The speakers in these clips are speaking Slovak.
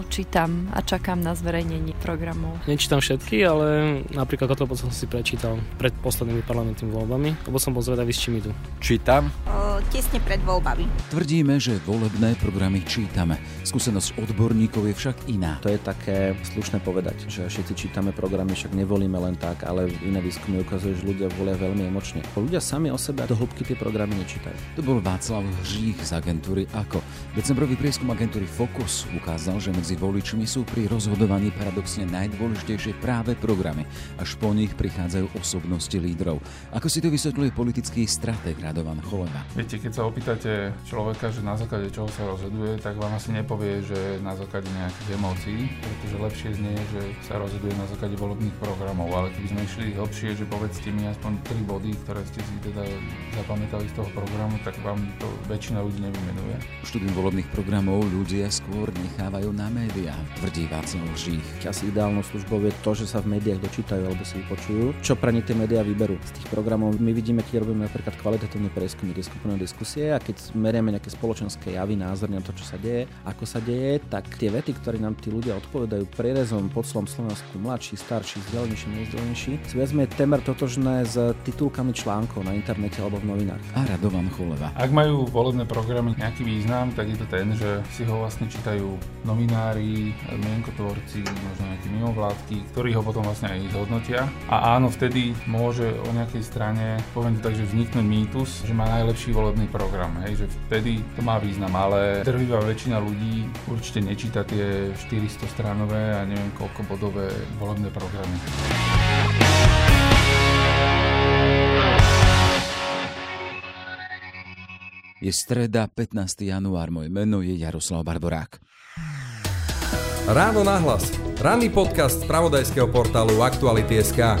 Áno, čítam a čakám na zverejnenie programov. Nečítam všetky, ale napríklad toto som si prečítal pred poslednými parlamentnými voľbami, lebo som bol zvedavý, s čím idú. Čítam? O, tesne pred voľbami. Tvrdíme, že volebné programy čítame. Skúsenosť odborníkov je však iná. To je také slušné povedať, že všetci čítame programy, však nevolíme len tak, ale iné výskumy ukazujú, že ľudia volia veľmi emočne. Ľudia sami o sebe do hĺbky tie programy nečítajú. To bol Václav Hřích z agentúry AKO. Decembrový prieskum agentúry Focus ukázal, že medzi voličmi sú pri rozhodovaní paradoxne najdôležitejšie práve programy. Až po nich prichádzajú osobnosti lídrov. Ako si to vysvetľuje politický stratég Radovan Choleva? Viete, keď sa opýtate človeka, že na základe čoho sa rozhoduje, tak vám asi nepovie, že na základe nejakých emócií, pretože lepšie znie, že sa rozhoduje na základe volebných programov, ale keby sme išli hlbšie, že povedzte mi aspoň tri body, ktoré ste si teda zapamätali z toho programu, tak vám to väčšina ľudí nevymenuje. Štúdium volebných programov ľudia skôr nechávajú na médiá, tvrdí Václav Žích. Asi ideálnou službou je to, že sa v médiách dočítajú alebo si vypočujú, čo pre ne tie médiá vyberú. Z tých programov my vidíme, keď robíme napríklad kvalitatívne prieskumy, tie skupinové diskusie a keď meriame nejaké spoločenské javy, názory na to, čo sa deje, ako sa deje, tak tie vety, ktoré nám tí ľudia odpovedajú prierezom pod slovom Slovensku, mladší, starší, vzdelenejší, nezdelenejší, sú viac menej temer totožné s titulkami článkov na internete alebo v novinách. A Radovan Choleva. Ak majú volebné programy nejaký význam, tak je to ten, že si ho vlastne čítajú novinári, mienkotvorci, možno nejaké mimovládky, ktorí ho potom vlastne aj zhodnotia. A áno, vtedy môže o nejakej strane, poviem to tak, že vzniknúť mýtus, že má najlepší volebný program, hej, že vtedy to má význam, ale drvivá väčšina ľudí určite nečíta tie 400 stranové a neviem koľko bodové volebné programy. Je streda, 15. január, moje meno je Jaroslav Barborák. Ráno nahlas. Ranný podcast z pravodajského portálu Aktuality.sk.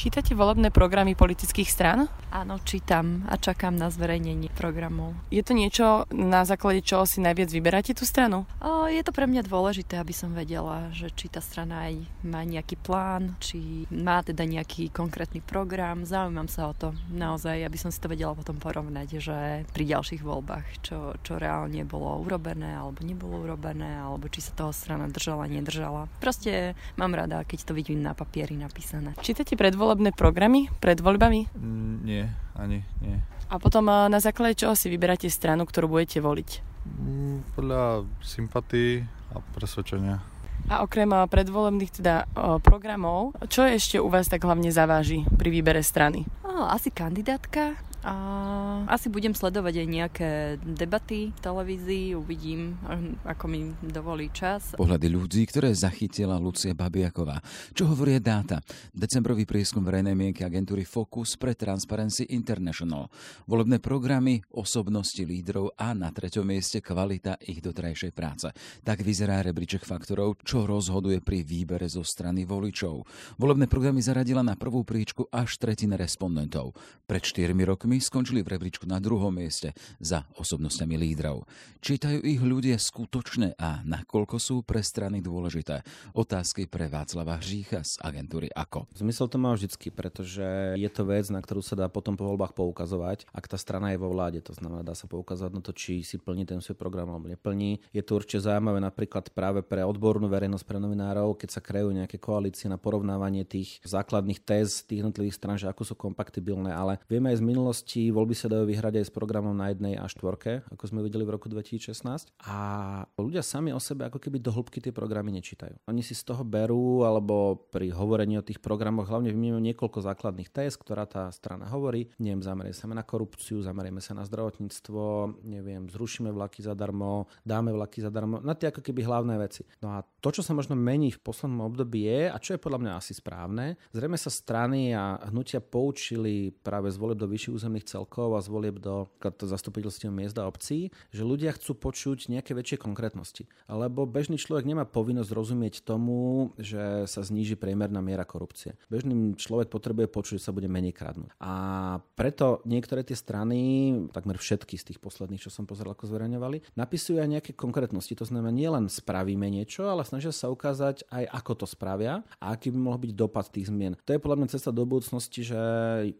Čítate volebné programy politických strán? Áno, čítam a čakám na zverejnenie programov. Je to niečo, na základe čoho si najviac vyberáte tú stranu? O, je to pre mňa dôležité, aby som vedela, že či tá strana aj má nejaký plán, či má teda nejaký konkrétny program. Zaujímam sa o to naozaj, aby som si to vedela potom porovnať, že pri ďalších voľbách, čo, čo reálne bolo urobené alebo nebolo urobené, alebo či sa toho strana držala, nedržala. Proste mám rada, keď to vidím na papieri napísané. Čítate pred volebné programy pred voľbami? Mm, nie, ani nie. A potom na základe čoho si vyberáte stranu, ktorú budete voliť? Mm, podľa sympatí a presvedčenia. A okrem predvolebných teda programov, čo ešte u vás tak hlavne zaváži pri výbere strany? Oh, asi kandidátka, a asi budem sledovať aj nejaké debaty v televízii, uvidím, ako mi dovolí čas. Pohľady ľudí, ktoré zachytila Lucia Babiaková. Čo hovoria dáta? Decembrový prieskum verejnej mienky agentúry Focus pre Transparency International. Volebné programy, osobnosti lídrov a na treťom mieste kvalita ich dotrajšej práce. Tak vyzerá rebríček faktorov, čo rozhoduje pri výbere zo strany voličov. Volebné programy zaradila na prvú príčku až tretina respondentov. Pred 4 rokmi rokmi skončili v rebríčku na druhom mieste za osobnosťami lídrov. Čítajú ich ľudia skutočne a nakoľko sú pre strany dôležité? Otázky pre Václava Hřícha z agentúry AKO. Zmysel to má vždycky, pretože je to vec, na ktorú sa dá potom po voľbách poukazovať, ak tá strana je vo vláde. To znamená, dá sa poukazovať na to, či si plní ten svoj program alebo neplní. Je to určite zaujímavé napríklad práve pre odbornú verejnosť, pre novinárov, keď sa krejú nejaké koalície na porovnávanie tých základných téz tých jednotlivých stran, že ako sú kompatibilné, ale vieme aj z minulosti, minulosti voľby sa dajú vyhrať aj s programom na jednej a štvorke, ako sme videli v roku 2016. A ľudia sami o sebe ako keby do hĺbky tie programy nečítajú. Oni si z toho berú, alebo pri hovorení o tých programoch hlavne vymieňujú niekoľko základných test, ktorá tá strana hovorí. Neviem, zamerieme sa na korupciu, zamerieme sa na zdravotníctvo, neviem, zrušíme vlaky zadarmo, dáme vlaky zadarmo, na tie ako keby hlavné veci. No a to, čo sa možno mení v poslednom období je, a čo je podľa mňa asi správne, zrejme sa strany a hnutia poučili práve z volieb do vyšších územných celkov a z volieb do zastupiteľstiev miest a obcí, že ľudia chcú počuť nejaké väčšie konkrétnosti. Lebo bežný človek nemá povinnosť rozumieť tomu, že sa zníži priemerná miera korupcie. Bežný človek potrebuje počuť, že sa bude menej kradnúť. A preto niektoré tie strany, takmer všetky z tých posledných, čo som pozeral, ako zverejňovali, napisujú aj nejaké konkrétnosti. To znamená, nielen spravíme niečo, ale snažia sa ukázať aj ako to spravia a aký by mohol byť dopad tých zmien. To je podľa mňa cesta do budúcnosti, že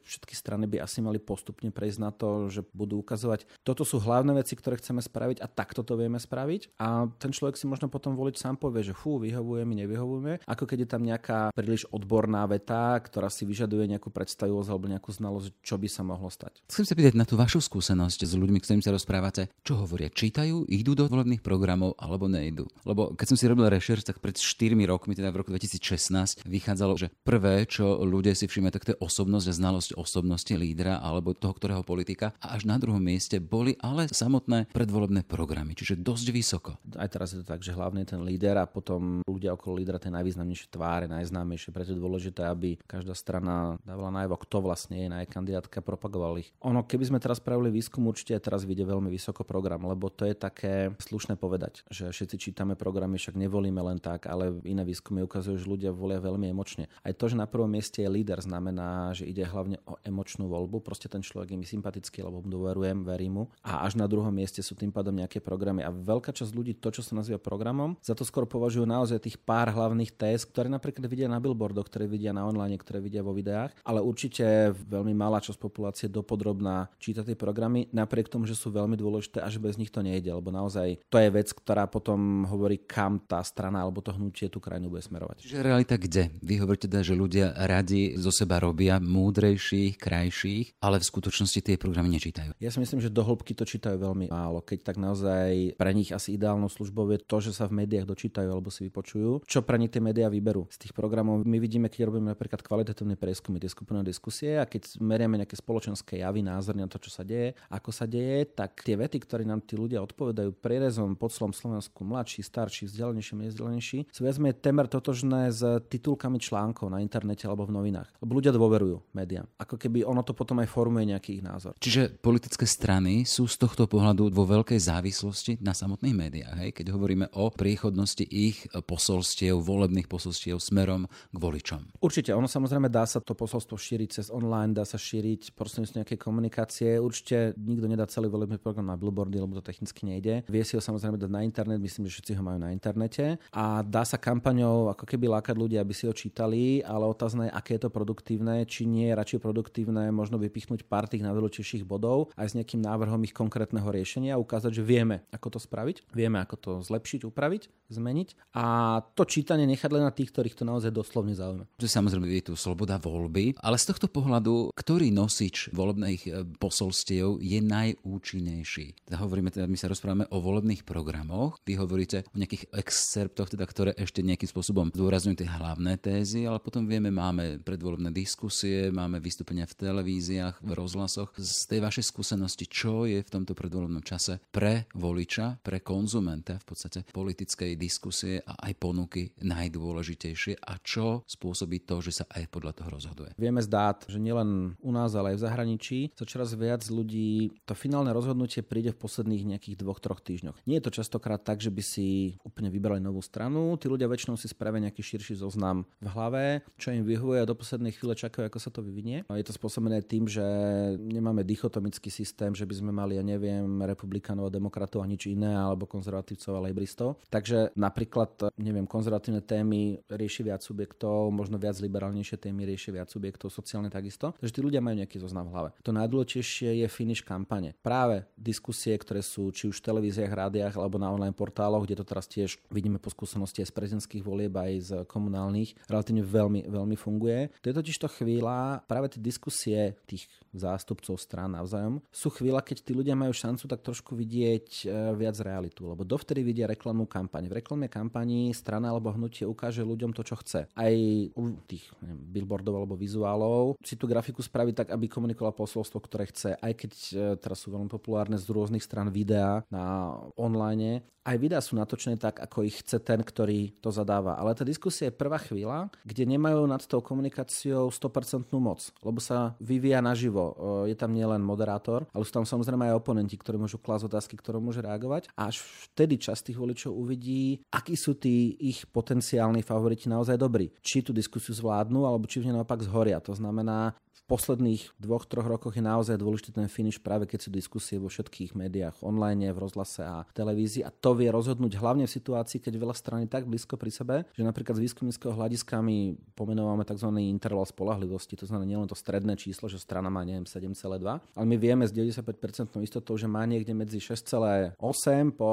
všetky strany by asi mali posunúť postupne prejsť na to, že budú ukazovať, toto sú hlavné veci, ktoré chceme spraviť a takto to vieme spraviť. A ten človek si možno potom voliť sám povie, že fú, vyhovuje mi, nevyhovujeme. Ako keď je tam nejaká príliš odborná veta, ktorá si vyžaduje nejakú predstavivosť alebo nejakú znalosť, čo by sa mohlo stať. Chcem sa pýtať na tú vašu skúsenosť s ľuďmi, s ktorými sa rozprávate. Čo hovoria? Čítajú, idú do volebných programov alebo nejdu? Lebo keď som si robil rešerš, tak pred 4 rokmi, teda v roku 2016, vychádzalo, že prvé, čo ľudia si všimli, tak to je osobnosť a znalosť osobnosti lídra alebo toho, ktorého politika. A až na druhom mieste boli ale samotné predvolebné programy, čiže dosť vysoko. Aj teraz je to tak, že hlavne ten líder a potom ľudia okolo lídra tie najvýznamnejšie tváre, najznámejšie. Preto je dôležité, aby každá strana dávala najavo, kto vlastne je na jej kandidátka, propagoval ich. Ono, keby sme teraz spravili výskum, určite teraz vyjde veľmi vysoko program, lebo to je také slušné povedať, že všetci čítame programy, však nevolíme len tak, ale iné výskumy ukazujú, že ľudia volia veľmi emočne. Aj to, že na prvom mieste je líder, znamená, že ide hlavne o emočnú voľbu. Proste ten človek je mi sympatický, lebo mu dôverujem, verím mu. A až na druhom mieste sú tým pádom nejaké programy. A veľká časť ľudí to, čo sa nazýva programom, za to skôr považujú naozaj tých pár hlavných test, ktoré napríklad vidia na billboardoch, ktoré vidia na online, ktoré vidia vo videách, ale určite veľmi malá časť populácie dopodrobná číta tie programy, napriek tomu, že sú veľmi dôležité a že bez nich to nejde, lebo naozaj to je vec, ktorá potom hovorí, kam tá strana alebo to hnutie tú krajinu bude smerovať. Čiže realita kde? Vy hovoríte teda, že ľudia radi zo seba robia múdrejších, krajších, ale v skutočnosti tie programy nečítajú. Ja si myslím, že do hĺbky to čítajú veľmi málo. Keď tak naozaj pre nich asi ideálnou službou je to, že sa v médiách dočítajú alebo si vypočujú, čo pre nich tie médiá vyberú. Z tých programov my vidíme, keď robíme napríklad kvalitatívne prieskumy, tie skupinové diskusie a keď meriame nejaké spoločenské javy, názory na to, čo sa deje, ako sa deje, tak tie vety, ktoré nám tí ľudia odpovedajú prierezom pod slovom Slovensku, mladší, starší, vzdelanejší, nezdelenejší, sú viac temer totožné s titulkami článkov na internete alebo v novinách. Lebo ľudia dôverujú médiám. Ako keby ono to potom aj formuje nejaký ich názor. Čiže politické strany sú z tohto pohľadu vo veľkej závislosti na samotných médiách, hej? keď hovoríme o príchodnosti ich posolstiev, volebných posolstiev smerom k voličom. Určite, ono samozrejme dá sa to posolstvo šíriť cez online, dá sa šíriť prostredníctvom nejakej komunikácie. Určite nikto nedá celý volebný program na billboardy, lebo to technicky nejde. Vie si ho samozrejme dať na internet, myslím, že všetci ho majú na internete a dá sa kampaňou ako keby lákať ľudia, aby si ho čítali, ale otázne je, aké je to produktívne, či nie je radšej produktívne možno vypichnúť pár tých najdôležitejších bodov aj s nejakým návrhom ich konkrétneho riešenia a ukázať, že vieme, ako to spraviť, vieme, ako to zlepšiť, upraviť, zmeniť a to čítanie nechať len na tých, ktorých to naozaj doslovne zaujíma. Samozrejme je tu sloboda voľby, ale z tohto pohľadu, ktorý nosič volebných e, posolstiev je najúčinnejší? Teda hovoríme, teda my sa rozprávame o volebných programoch, vy hovoríte o nejakých excerptoch, teda, ktoré ešte nejakým spôsobom zdôrazňujú tie hlavné tézy, ale potom vieme, máme predvolebné diskusie, máme vystúpenia v televíziách, rozhlasoch. Z tej vašej skúsenosti, čo je v tomto predvolebnom čase pre voliča, pre konzumenta v podstate politickej diskusie a aj ponuky najdôležitejšie a čo spôsobí to, že sa aj podľa toho rozhoduje? Vieme zdát, že nielen u nás, ale aj v zahraničí sa čoraz viac ľudí to finálne rozhodnutie príde v posledných nejakých dvoch, troch týždňoch. Nie je to častokrát tak, že by si úplne vybrali novú stranu. Tí ľudia väčšinou si spravia nejaký širší zoznam v hlave, čo im vyhovuje a do poslednej chvíle čakajú, ako sa to vyvinie. Je to spôsobené tým, že nemáme dichotomický systém, že by sme mali, ja neviem, republikánov a demokratov a nič iné, alebo konzervatívcov a lejbristov. Takže napríklad, neviem, konzervatívne témy rieši viac subjektov, možno viac liberálnejšie témy rieši viac subjektov, sociálne takisto. Takže tí ľudia majú nejaký zoznam v hlave. To najdôležitejšie je finish kampane. Práve diskusie, ktoré sú či už v televíziách, rádiách alebo na online portáloch, kde to teraz tiež vidíme po skúsenosti aj z prezidentských volieb, aj z komunálnych, relatívne veľmi, veľmi funguje. To je totiž to chvíľa, práve tie diskusie tých zástupcov strán navzájom, sú chvíľa, keď tí ľudia majú šancu tak trošku vidieť e, viac realitu, lebo dovtedy vidia reklamnú kampaň. V reklamnej kampani strana alebo hnutie ukáže ľuďom to, čo chce. Aj u tých neviem, billboardov alebo vizuálov si tú grafiku spraví tak, aby komunikovala posolstvo, ktoré chce. Aj keď e, teraz sú veľmi populárne z rôznych stran videá na online, aj videá sú natočené tak, ako ich chce ten, ktorý to zadáva. Ale tá diskusia je prvá chvíľa, kde nemajú nad tou komunikáciou 100% moc, lebo sa vyvíja naživo. Je tam nielen moderátor, ale sú tam samozrejme aj oponenti, ktorí môžu klásť otázky, ktoré môže reagovať. A až vtedy časť tých voličov uvidí, akí sú tí ich potenciálni favoriti naozaj dobrí. Či tú diskusiu zvládnu, alebo či v nej naopak zhoria. To znamená, posledných dvoch, troch rokoch je naozaj dôležitý ten finish práve keď sú diskusie vo všetkých médiách, online, v rozhlase a televízii a to vie rozhodnúť hlavne v situácii, keď veľa strany tak blízko pri sebe, že napríklad z výskumníckého hľadiska my pomenúvame tzv. interval spolahlivosti, to znamená nielen to stredné číslo, že strana má neviem, 7,2. Ale my vieme s 95% istotou, že má niekde medzi 6,8 po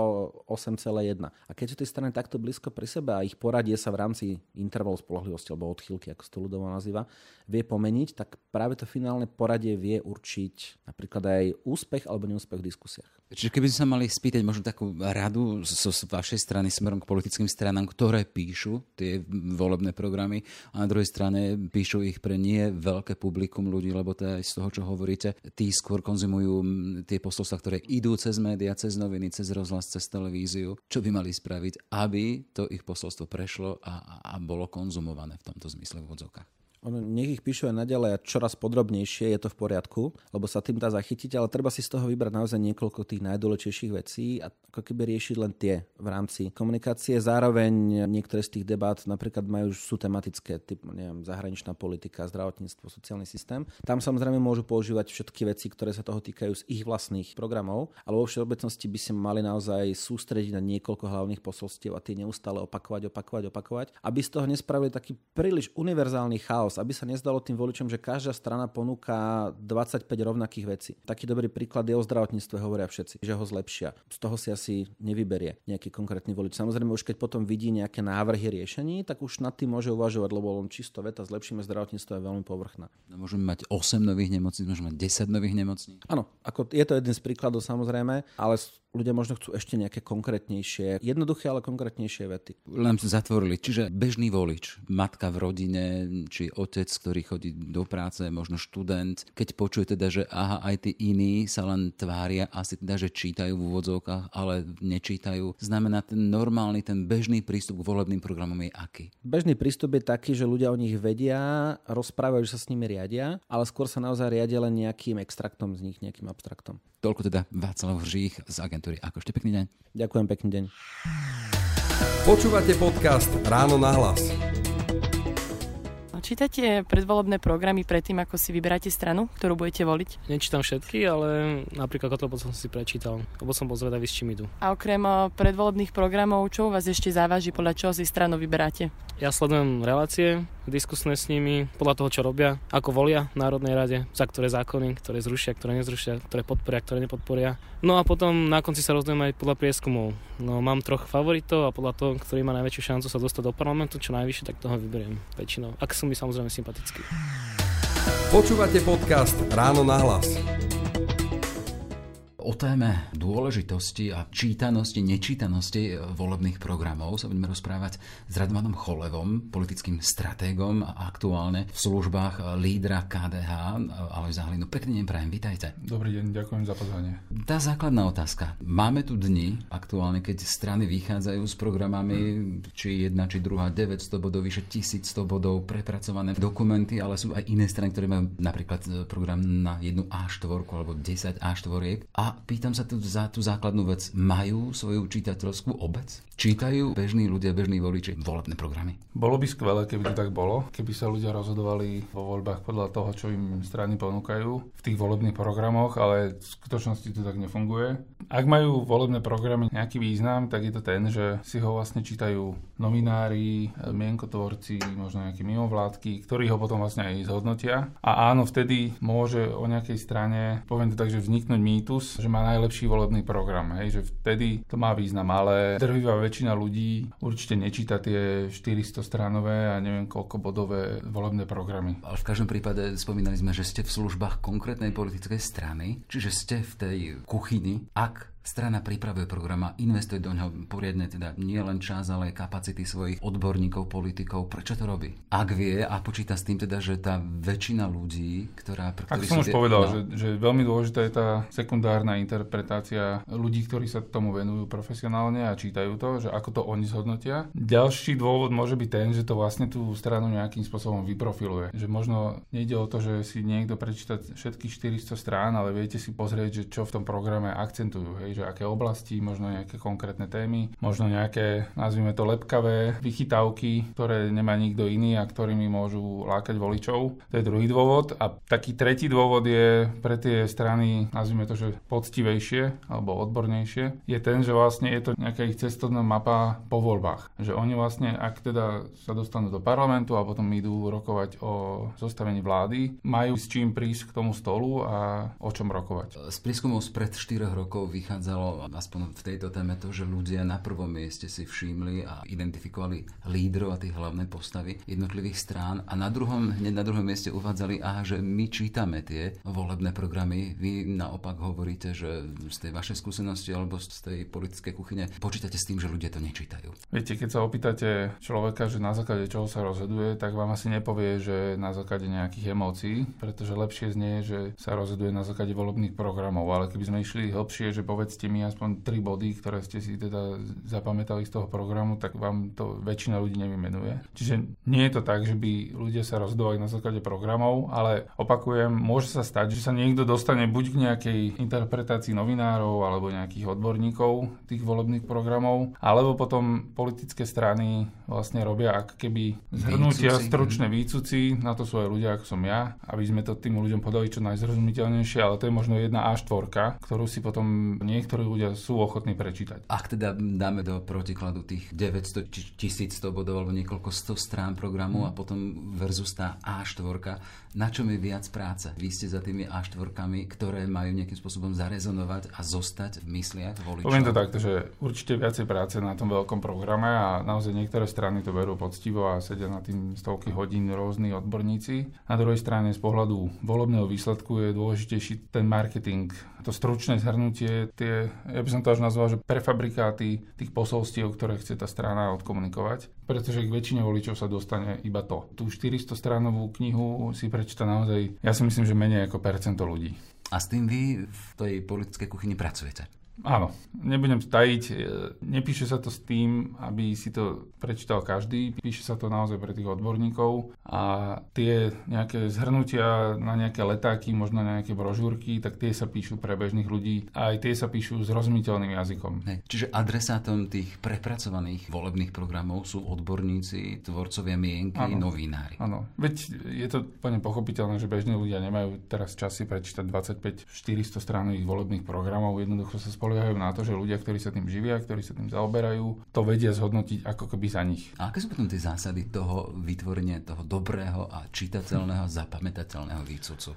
8,1. A keď sú tie strany takto blízko pri sebe a ich poradie sa v rámci intervalu spolahlivosti alebo odchýlky, ako sa to ľudovo nazýva, vie pomeniť, tak práve to finálne poradie vie určiť napríklad aj úspech alebo neúspech v diskusiách. Čiže keby sme sa mali spýtať možno takú radu zo vašej strany smerom k politickým stranám, ktoré píšu tie volebné programy a na druhej strane píšu ich pre nie veľké publikum ľudí, lebo to je z toho, čo hovoríte, tí skôr konzumujú tie posolstva, ktoré idú cez médiá, cez noviny, cez rozhlas, cez televíziu. Čo by mali spraviť, aby to ich posolstvo prešlo a, a bolo konzumované v tomto zmysle v odzokách? Ono, nech ich píšu aj naďalej a čoraz podrobnejšie, je to v poriadku, lebo sa tým dá zachytiť, ale treba si z toho vybrať naozaj niekoľko tých najdôležitejších vecí a ako keby riešiť len tie v rámci komunikácie. Zároveň niektoré z tých debát napríklad majú, sú tematické, typ, neviem, zahraničná politika, zdravotníctvo, sociálny systém. Tam samozrejme môžu používať všetky veci, ktoré sa toho týkajú z ich vlastných programov, ale vo všeobecnosti by si mali naozaj sústrediť na niekoľko hlavných posolstiev a tie neustále opakovať, opakovať, opakovať, aby z toho nespravili taký príliš univerzálny chaos, aby sa nezdalo tým voličom, že každá strana ponúka 25 rovnakých vecí. Taký dobrý príklad je o zdravotníctve, hovoria všetci, že ho zlepšia. Z toho si asi nevyberie nejaký konkrétny volič. Samozrejme, už keď potom vidí nejaké návrhy riešení, tak už nad tým môže uvažovať, lebo len čisto veta zlepšíme zdravotníctvo je veľmi povrchná. No, môžeme mať 8 nových nemocníc, môžeme mať 10 nových nemocníc. Áno, ako je to jeden z príkladov samozrejme, ale ľudia možno chcú ešte nejaké konkrétnejšie, jednoduché, ale konkrétnejšie vety. Len zatvorili. Čiže bežný volič, matka v rodine, či otec, ktorý chodí do práce, možno študent, keď počuje teda, že aha, aj tí iní sa len tvária, asi teda, že čítajú v úvodzovkách, ale nečítajú. Znamená, ten normálny, ten bežný prístup k volebným programom je aký? Bežný prístup je taký, že ľudia o nich vedia, rozprávajú, že sa s nimi riadia, ale skôr sa naozaj riadia len nejakým extraktom z nich, nejakým abstraktom. Toľko teda Václav Hržích z agentúry Akošte. Pekný deň. Ďakujem, pekný deň. Počúvate podcast Ráno na hlas. Čítate predvolebné programy predtým, ako si vyberáte stranu, ktorú budete voliť? Nečítam všetky, ale napríklad Kotlebov som si prečítal, lebo som bol zvedavý, s čím idú. A okrem eh, predvolebných programov, čo u vás ešte závaží, podľa čoho si stranu vyberáte? Ja sledujem relácie, diskusné s nimi, podľa toho, čo robia, ako volia v Národnej rade, za ktoré zákony, ktoré zrušia, ktoré nezrušia, ktoré podporia, ktoré nepodporia. No a potom na konci sa rozhodujem aj podľa prieskumov. No mám troch favoritov a podľa toho, ktorý má najväčšiu šancu sa dostať do parlamentu, čo najvyššie, tak toho vyberiem väčšinou. Ak sú mi samozrejme sympatickí. Počúvate podcast Ráno na hlas. O téme dôležitosti a čítanosti, nečítanosti volebných programov sa budeme rozprávať s Radovanom Cholevom, politickým stratégom a aktuálne v službách lídra KDH Aloj Zahlinu. Pekný deň prajem, vítajte. Dobrý deň, ďakujem za pozvanie. Tá základná otázka. Máme tu dni aktuálne, keď strany vychádzajú s programami, či jedna, či druhá, 900 bodov, vyše 1100 bodov, prepracované dokumenty, ale sú aj iné strany, ktoré majú napríklad program na jednu A4 alebo 10 A4 a pýtam sa tu za tú základnú vec. Majú svoju čitateľskú obec? Čítajú bežní ľudia, bežní voliči volebné programy? Bolo by skvelé, keby to tak bolo, keby sa ľudia rozhodovali vo voľbách podľa toho, čo im strany ponúkajú v tých volebných programoch, ale v skutočnosti to tak nefunguje. Ak majú volebné programy nejaký význam, tak je to ten, že si ho vlastne čítajú novinári, mienkotvorci, možno nejaké mimovládky, ktorí ho potom vlastne aj zhodnotia. A áno, vtedy môže o nejakej strane, poviem to tak, že vzniknúť mýtus, že má najlepší volebný program, hej, že vtedy to má význam, ale drvivá väčšina ľudí určite nečíta tie 400 stranové a neviem koľko bodové volebné programy. Ale v každom prípade spomínali sme, že ste v službách konkrétnej politickej strany, čiže ste v tej kuchyni. Ak strana pripravuje program a investuje do ňoho poriadne teda nie len čas, ale aj kapacity svojich odborníkov, politikov. Prečo to robí? Ak vie a počíta s tým teda, že tá väčšina ľudí, ktorá... Ako som už povedal, no. že, že veľmi dôležitá je tá sekundárna interpretácia ľudí, ktorí sa tomu venujú profesionálne a čítajú to, že ako to oni zhodnotia. Ďalší dôvod môže byť ten, že to vlastne tú stranu nejakým spôsobom vyprofiluje. Že možno nejde o to, že si niekto prečíta všetkých 400 strán, ale viete si pozrieť, že čo v tom programe akcentujú. Hej? Že aké oblasti, možno nejaké konkrétne témy, možno nejaké, nazvime to lepkavé vychytávky, ktoré nemá nikto iný a ktorými môžu lákať voličov. To je druhý dôvod. A taký tretí dôvod je pre tie strany, nazvime to, že poctivejšie alebo odbornejšie, je ten, že vlastne je to nejaká ich cestovná mapa po voľbách. Že oni vlastne, ak teda sa dostanú do parlamentu a potom idú rokovať o zostavení vlády, majú s čím prísť k tomu stolu a o čom rokovať. Z prieskumov spred 4 rokov vychádzalo aspoň v tejto téme to, že ľudia na prvom mieste si všimli a identifikovali lídrov a tie hlavné postavy jednotlivých strán a na druhom, hneď na druhom mieste uvádzali, aha, že my čítame tie volebné programy. Vy naopak hovoríte, že z tej vašej skúsenosti alebo z tej politickej kuchyne počítate s tým, že ľudia to nečítajú. Viete, keď sa opýtate človeka, že na základe čoho sa rozhoduje, tak vám asi nepovie, že na základe nejakých emócií, pretože lepšie znie, že sa rozhoduje na základe volebných programov. Ale keby sme išli hlbšie, že povedzte mi aspoň tri body, ktoré ste si teda zapamätali z toho programu, tak vám to väčšina ľudí nevymenuje. Čiže nie je to tak, že by ľudia sa rozhodovali na základe programov, ale opakujem, môže sa stať, že sa niekto dostane buď k nejakej interpretácii novinárov alebo nejakých odborníkov tých volebných programov, alebo potom politické strany vlastne robia ak keby zhrnutia, stručné výcuci, na to sú aj ľudia ako som ja, aby sme to tým ľuďom podali čo najzrozumiteľnejšie, ale to je možno jedna A4, ktorú si potom niektorí ľudia sú ochotní prečítať. Ak teda dáme do protikladu tých 900 či 1100 bodov alebo niekoľko 100 strán programu hmm. a potom versus tá A4, na čom je viac práce? Vy ste za tými A4, ktoré majú nejakým spôsobom zarezonovať a zostať v mysliach voličov? Poviem to takto, že určite viacej práce na tom veľkom programe a naozaj niektoré strany to berú poctivo a sedia na tým stovky hodín rôzni odborníci. Na druhej strane z pohľadu volebného výsledku je dôležitejší ten marketing, to stručné zhrnutie, tie, ja by som to až nazval, že prefabrikáty tých posolstiev, ktoré chce tá strana odkomunikovať, pretože k väčšine voličov sa dostane iba to. Tú 400 stránovú knihu si prečíta naozaj, ja si myslím, že menej ako percento ľudí. A s tým vy v tej politickej kuchyni pracujete? Áno, nebudem tajiť, e, nepíše sa to s tým, aby si to prečítal každý, píše sa to naozaj pre tých odborníkov a tie nejaké zhrnutia na nejaké letáky, možno na nejaké brožúrky, tak tie sa píšu pre bežných ľudí a aj tie sa píšu s rozumiteľným jazykom. Hej. Čiže adresátom tých prepracovaných volebných programov sú odborníci, tvorcovia mienky, ano. novinári. Áno, veď je to úplne pochopiteľné, že bežní ľudia nemajú teraz časy prečítať 25-400 stránových volebných programov, jednoducho sa spolu spoliehajú na to, že ľudia, ktorí sa tým živia, ktorí sa tým zaoberajú, to vedia zhodnotiť ako keby za nich. A aké sú potom tie zásady toho vytvorenia toho dobrého a čitateľného, zapamätateľného výcucu?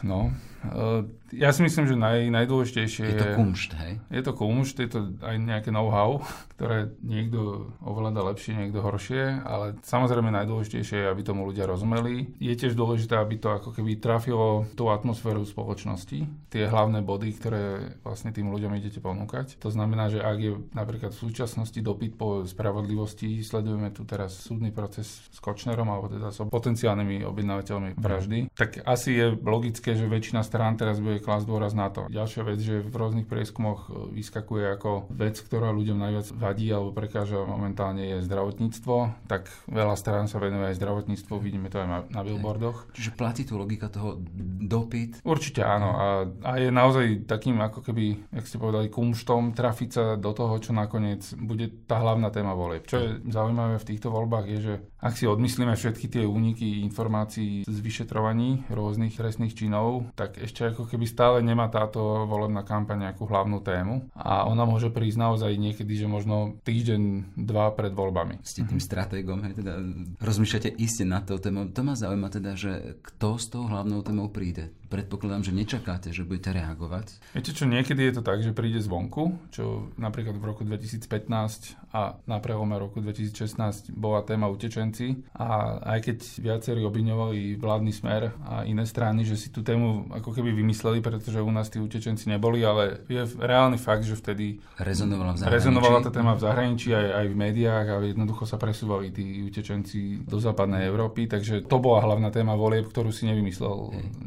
No, uh, ja si myslím, že naj, najdôležitejšie je... to kumšt, hej? Je to kumšt, je to aj nejaké know-how, ktoré niekto ovláda lepšie, niekto horšie, ale samozrejme najdôležitejšie je, aby tomu ľudia rozumeli. Je tiež dôležité, aby to ako keby trafilo tú atmosféru spoločnosti, tie hlavné body, ktoré vlastne tým ľuďom idete ponúkať. To znamená, že ak je napríklad v súčasnosti dopyt po spravodlivosti, sledujeme tu teraz súdny proces s Kočnerom, alebo teda s potenciálnymi objednávateľmi vraždy, tak asi je logické, že väčšina strán teraz bude klásť dôraz na to. Ďalšia vec, že v rôznych prieskumoch e, vyskakuje ako vec, ktorá ľuďom najviac vadí alebo prekáža momentálne je zdravotníctvo, tak veľa strán sa venuje aj zdravotníctvu, vidíme to aj na, billboardoch. Čiže platí tu logika toho dopyt? Určite áno a, a je naozaj takým ako keby, jak ste povedali, kumštom trafiť sa do toho, čo nakoniec bude tá hlavná téma volieb. Čo je zaujímavé v týchto voľbách je, že ak si odmyslíme všetky tie úniky informácií z vyšetrovaní rôznych trestných činov, tak ešte ako keby stále nemá táto volebná kampaň nejakú hlavnú tému a ona môže prísť naozaj niekedy, že možno týždeň, dva pred voľbami. Ste tým stratégom, hej, teda rozmýšľate iste na to tému. To ma zaujíma teda, že kto s tou hlavnou témou príde predpokladám, že nečakáte, že budete reagovať. Viete čo, niekedy je to tak, že príde zvonku, čo napríklad v roku 2015 a na prelome roku 2016 bola téma utečenci a aj keď viacerí obviňovali vládny smer a iné strany, že si tú tému ako keby vymysleli, pretože u nás tí utečenci neboli, ale je reálny fakt, že vtedy rezonovala, v zahraničí. rezonovala tá téma v zahraničí aj, aj v médiách a jednoducho sa presúvali tí utečenci do západnej Európy, takže to bola hlavná téma volieb, ktorú si nevymyslel.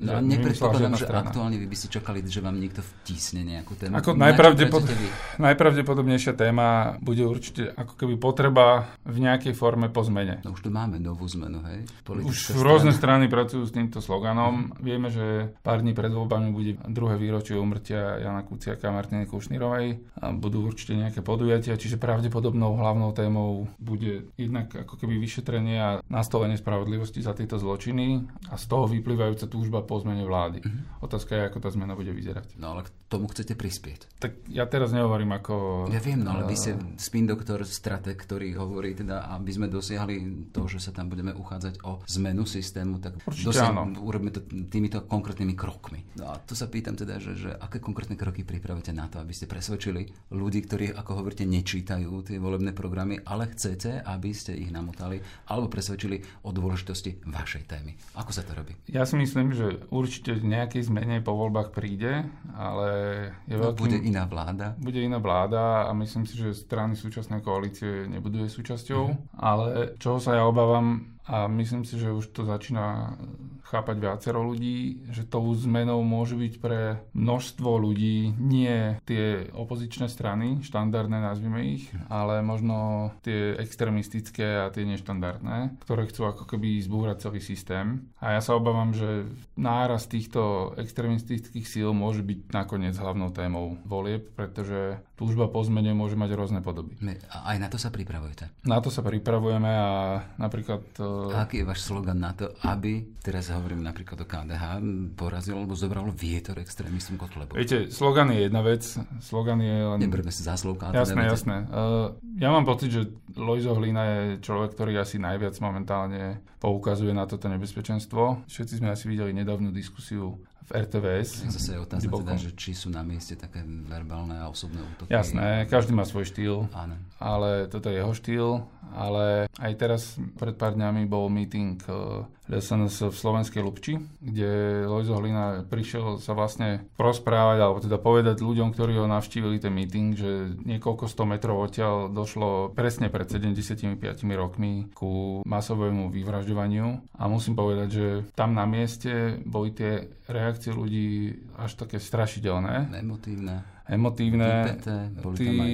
No, nevyšla žiadna že strana. aktuálne vy by ste čakali, že vám niekto vtisne nejakú tému. Ako najpravdepod-? Najpravdepodobnejšia téma bude určite ako keby potreba v nejakej forme po zmene. No už tu máme novú zmenu, hej? Už Politická rôzne strana. strany pracujú s týmto sloganom. Vieme, že pár dní pred voľbami bude druhé výročie umrtia Jana Kuciaka a Martiny Kušnírovej. A budú určite nejaké podujatia, čiže pravdepodobnou hlavnou témou bude jednak ako keby vyšetrenie a nastolenie spravodlivosti za tieto zločiny a z toho vyplývajúca túžba po zmene vlády. Otázka je, ako tá zmena bude vyzerať. No ale k tomu chcete prispieť. Tak ja teraz nehovorím ako... Ja viem, no ale vy eh, ste spin doktor, strateg, ktorý hovorí teda, aby sme dosiahli to, že sa tam budeme uchádzať o zmenu systému, tak Určite áno. urobíme to týmito konkrétnymi krokmi. No a tu sa pýtam teda, že, že aké konkrétne kroky pripravujete na to, aby ste presvedčili ľudí, ktorí, ako hovoríte, nečítajú tie volebné programy, ale chcete, aby ste ich namotali alebo presvedčili o dôležitosti vašej témy. Ako sa to robí? Ja si myslím, že určite v nejakej zmene po voľbách príde, ale je No, veľkým... bude iná vláda. bude iná vláda a myslím si, že strany súčasnej koalície nebudú jej súčasťou. Mhm. Ale čoho sa ja obávam, a myslím si, že už to začína chápať viacero ľudí, že tou zmenou môže byť pre množstvo ľudí nie tie opozičné strany, štandardné nazvime ich, ale možno tie extremistické a tie neštandardné, ktoré chcú ako keby zbúrať celý systém. A ja sa obávam, že náraz týchto extremistických síl môže byť nakoniec hlavnou témou volieb, pretože túžba po zmene môže mať rôzne podoby. A aj na to sa pripravujete. Na to sa pripravujeme a napríklad... e, A aký je váš slogan na to, aby, teraz hovorím napríklad o KDH, porazilo alebo zobralo vietor extrémistom Kotlebu? Viete, slogan je jedna vec, slogan je len... Neberme si záslovka. Jasné, jasné. Uh, ja mám pocit, že Lojzo Hlina je človek, ktorý asi najviac momentálne poukazuje na toto nebezpečenstvo. Všetci sme asi videli nedávnu diskusiu v RTVS. Zase je otázka teda, že či sú na mieste také verbálne a osobné útoky. Jasné, každý má svoj štýl, Áno. ale toto je jeho štýl. Ale aj teraz pred pár dňami bol meeting uh, SNS v Slovenskej Lubči, kde Lojzo Hlina prišiel sa vlastne prosprávať, alebo teda povedať ľuďom, ktorí ho navštívili ten meeting, že niekoľko sto metrov odtiaľ došlo presne pred 75 rokmi ku masovému vyvražďovaniu. A musím povedať, že tam na mieste boli tie reakcie ľudí až také strašidelné Emotívne. emotívne. Vypäté, boli Tí, tam aj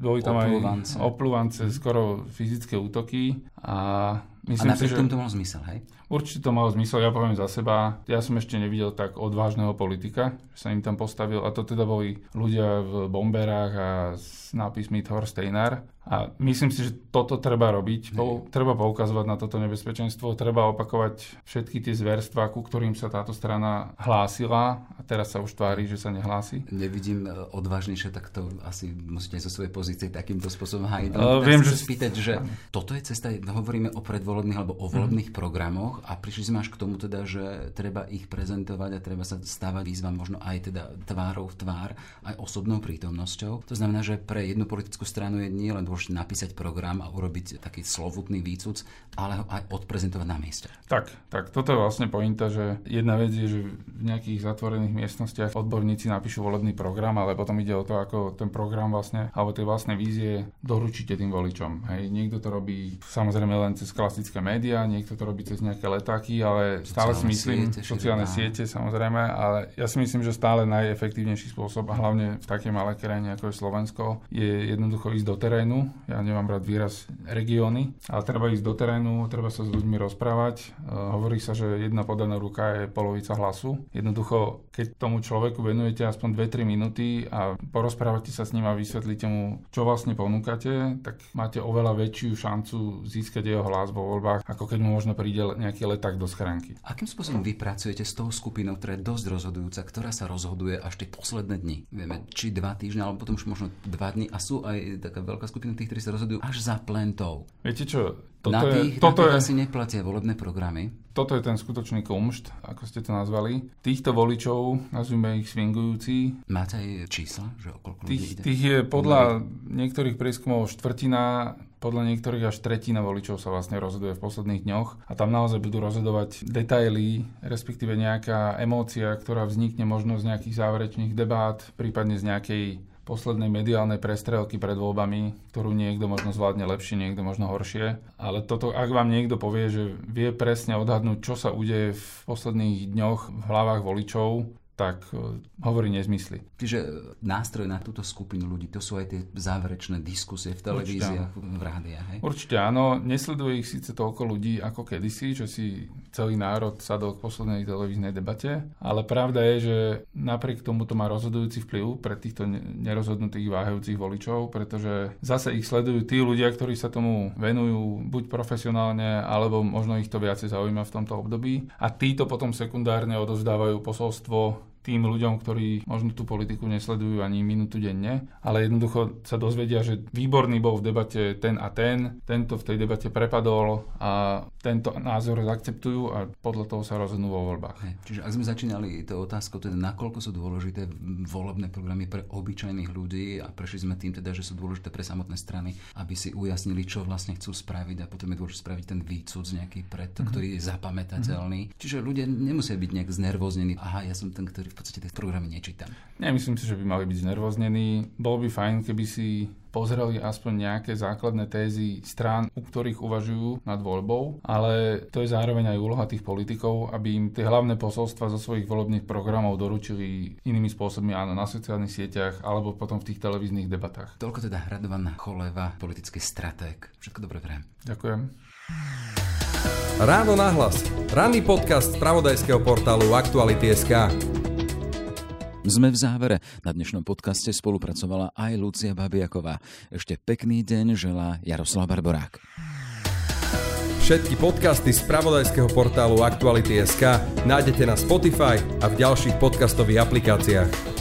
boli tam oplúvance. aj oplúvance, skoro fyzické útoky. A A myslím si, napriek že tomu to mal zmysel, hej? Určite to malo zmysel. Ja poviem za seba, ja som ešte nevidel tak odvážneho politika, že sa im tam postavil. A to teda boli ľudia v bomberách a s nápismi Thor Steinar. A myslím si, že toto treba robiť. Pou, treba poukazovať na toto nebezpečenstvo, treba opakovať všetky tie zverstvá, ku ktorým sa táto strana hlásila a teraz sa už tvári, že sa nehlási. Nevidím e, odvážnejšie, tak to asi musíte zo svojej pozície takýmto spôsobom hájiť. Teda viem, že- spýtať, že toto je cesta, hovoríme o predvolebných alebo o volebných programoch a prišli sme až k tomu teda, že treba ich prezentovať a treba sa stávať výzvam možno aj teda tvárou v tvár, aj osobnou prítomnosťou. To znamená, že pre jednu politickú stranu je nielen dôležité napísať program a urobiť taký slovutný výcuc, ale ho aj odprezentovať na mieste. Tak, tak toto je vlastne pointa, že jedna vec je, že v nejakých zatvorených miestnostiach odborníci napíšu volebný program, ale potom ide o to, ako ten program vlastne, alebo tie vlastné vízie doručíte tým voličom. Hej, niekto to robí samozrejme len cez klasické médiá, niekto to robí cez nejaké letáky, ale stále si myslím, siete, sociálne široko. siete samozrejme, ale ja si myslím, že stále najefektívnejší spôsob, a hlavne v takej malej krajine ako je Slovensko, je jednoducho ísť do terénu. Ja nemám rád výraz regióny, ale treba ísť do terénu, treba sa s ľuďmi rozprávať. Uh, hovorí sa, že jedna podaná ruka je polovica hlasu. Jednoducho, keď tomu človeku venujete aspoň 2-3 minúty a porozprávate sa s ním a vysvetlíte mu, čo vlastne ponúkate, tak máte oveľa väčšiu šancu získať jeho hlas vo voľbách, ako keď mu možno príde nejaký leták do schránky. Akým spôsobom vy pracujete s tou skupinou, ktorá je dosť rozhodujúca, ktorá sa rozhoduje až tie posledné dni? Vieme, či dva týždne, alebo potom už možno dva dni a sú aj taká veľká skupina tých, ktorí sa rozhodujú až za plentou. Viete čo, toto na je, tých, toto na tých je, asi neplatia volebné programy. toto je ten skutočný kumšt, ako ste to nazvali. Týchto voličov, nazvime ich swingujúci, Máte aj čísla, že o koľko ľudí tých, ide? tých je podľa niektorých prieskumov štvrtina, podľa niektorých až tretina voličov sa vlastne rozhoduje v posledných dňoch a tam naozaj budú rozhodovať detaily, respektíve nejaká emócia, ktorá vznikne možno z nejakých záverečných debát, prípadne z nejakej poslednej mediálnej prestrelky pred voľbami, ktorú niekto možno zvládne lepšie, niekto možno horšie. Ale toto, ak vám niekto povie, že vie presne odhadnúť, čo sa udeje v posledných dňoch v hlavách voličov, tak e, hovorí nezmysly. Čiže nástroj na túto skupinu ľudí, to sú aj tie záverečné diskusie v televíziách, v rádiách, hej? Určite áno, nesleduje ich síce toľko ľudí ako kedysi, čo si celý národ sadol k poslednej televíznej debate, ale pravda je, že napriek tomu to má rozhodujúci vplyv pre týchto nerozhodnutých váhajúcich voličov, pretože zase ich sledujú tí ľudia, ktorí sa tomu venujú buď profesionálne, alebo možno ich to viacej zaujíma v tomto období a títo potom sekundárne odozdávajú posolstvo tým ľuďom, ktorí možno tú politiku nesledujú ani minútu denne, ale jednoducho sa dozvedia, že výborný bol v debate ten a ten, tento v tej debate prepadol a tento názor akceptujú a podľa toho sa rozhodnú vo voľbách. Čiže ak sme začínali to otázku, teda nakoľko sú dôležité volebné programy pre obyčajných ľudí a prešli sme tým teda, že sú dôležité pre samotné strany, aby si ujasnili, čo vlastne chcú spraviť a potom je dôležité spraviť ten výcud nejaký pred, mm-hmm. ktorý je zapamätateľný. Mm-hmm. Čiže ľudia nemusia byť nejak znervoznení. Aha, ja som ten, ktorý v podstate tie programy nečítam. Nemyslím si, že by mali byť znervoznení. Bolo by fajn, keby si pozreli aspoň nejaké základné tézy strán, u ktorých uvažujú nad voľbou, ale to je zároveň aj úloha tých politikov, aby im tie hlavné posolstva zo svojich volebných programov doručili inými spôsobmi, áno, na sociálnych sieťach alebo potom v tých televíznych debatách. Toľko teda Radovan Choleva, politický stratég. Všetko dobré prajem. Ďakujem. Ráno nahlas. Ranný podcast z pravodajského portálu Aktuality.sk. Sme v závere. Na dnešnom podcaste spolupracovala aj Lucia Babiaková. Ešte pekný deň želá Jaroslav Barborák. Všetky podcasty z pravodajského portálu Aktuality.sk nájdete na Spotify a v ďalších podcastových aplikáciách.